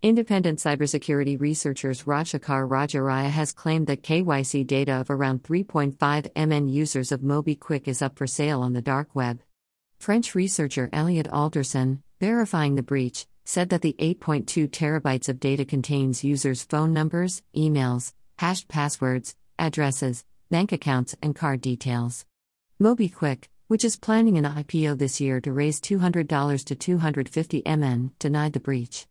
Independent cybersecurity researchers Rajshekhar Rajaharia has claimed that KYC data of around 3.5 MN users of MobiKwik is up for sale on the dark web. French researcher Elliot Alderson, verifying the breach, said that the 8.2 terabytes of data contains users' phone numbers, emails, hashed passwords, addresses, bank accounts, and card details. MobiKwik, which is planning an IPO this year to raise $200 to 250 MN, denied the breach.